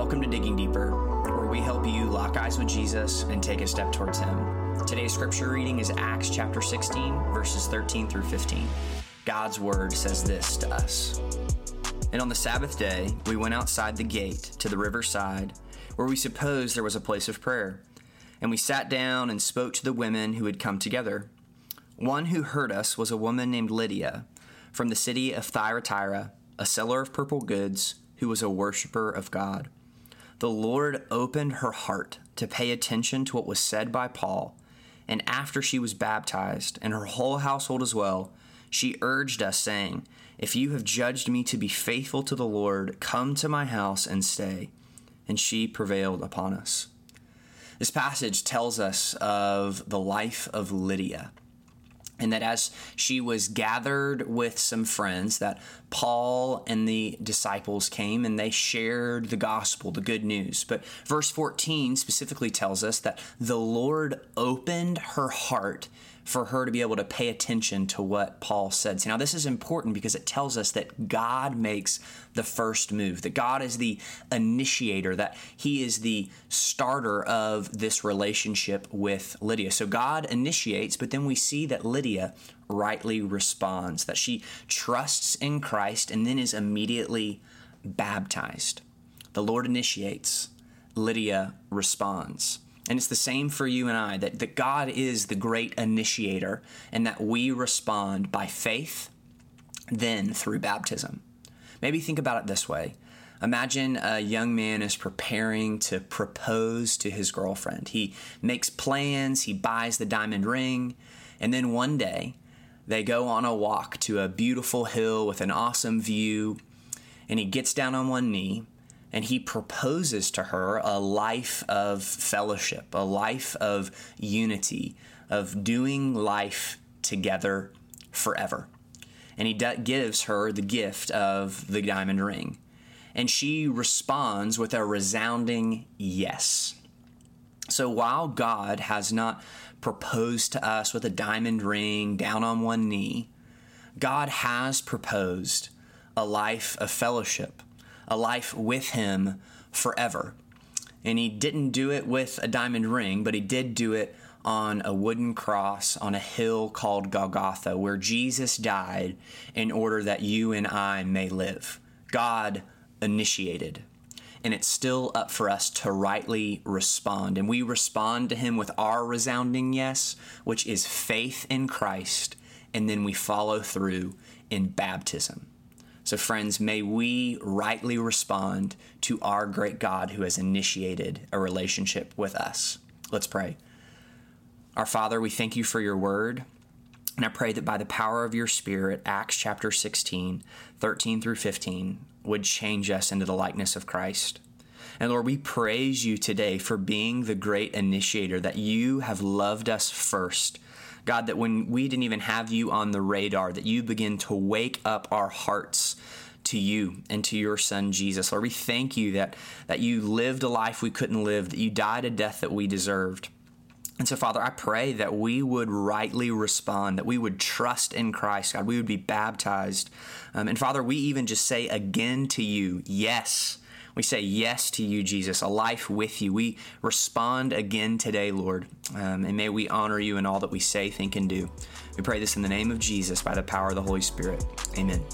Welcome to Digging Deeper, where we help you lock eyes with Jesus and take a step towards Him. Today's scripture reading is Acts chapter 16, verses 13 through 15. God's word says this to us. And on the Sabbath day, we went outside the gate to the riverside, where we supposed there was a place of prayer. And we sat down and spoke to the women who had come together. One who heard us was a woman named Lydia from the city of Thyatira, a seller of purple goods who was a worshiper of God. The Lord opened her heart to pay attention to what was said by Paul, and after she was baptized, and her whole household as well, she urged us, saying, If you have judged me to be faithful to the Lord, come to my house and stay. And she prevailed upon us. This passage tells us of the life of Lydia and that as she was gathered with some friends that paul and the disciples came and they shared the gospel the good news but verse 14 specifically tells us that the lord opened her heart for her to be able to pay attention to what Paul said. now, this is important because it tells us that God makes the first move, that God is the initiator, that He is the starter of this relationship with Lydia. So, God initiates, but then we see that Lydia rightly responds, that she trusts in Christ and then is immediately baptized. The Lord initiates, Lydia responds. And it's the same for you and I that, that God is the great initiator and that we respond by faith, then through baptism. Maybe think about it this way. Imagine a young man is preparing to propose to his girlfriend. He makes plans, he buys the diamond ring, and then one day they go on a walk to a beautiful hill with an awesome view, and he gets down on one knee and he proposes to her a life of fellowship, a life of unity, of doing life together forever. And he gives her the gift of the diamond ring. And she responds with a resounding yes. So while God has not proposed to us with a diamond ring down on one knee, God has proposed a life of fellowship a life with Him forever. And He didn't do it with a diamond ring, but He did do it on a wooden cross on a hill called Golgotha, where Jesus died in order that you and I may live. God initiated. And it's still up for us to rightly respond. And we respond to Him with our resounding yes, which is faith in Christ, and then we follow through in baptism. So, friends, may we rightly respond to our great God who has initiated a relationship with us. Let's pray. Our Father, we thank you for your word. And I pray that by the power of your Spirit, Acts chapter 16, 13 through 15, would change us into the likeness of Christ. And Lord, we praise you today for being the great initiator, that you have loved us first God, that when we didn't even have you on the radar, that you begin to wake up our hearts to you and to your son Jesus. Lord, we thank you that, that you lived a life we couldn't live, that you died a death that we deserved. And so, Father, I pray that we would rightly respond, that we would trust in Christ, God. We would be baptized. Um, and Father, we even just say again to you, yes. We say yes to you, Jesus, a life with you. We respond again today, Lord. Um, and may we honor you in all that we say, think, and do. We pray this in the name of Jesus by the power of the Holy Spirit. Amen.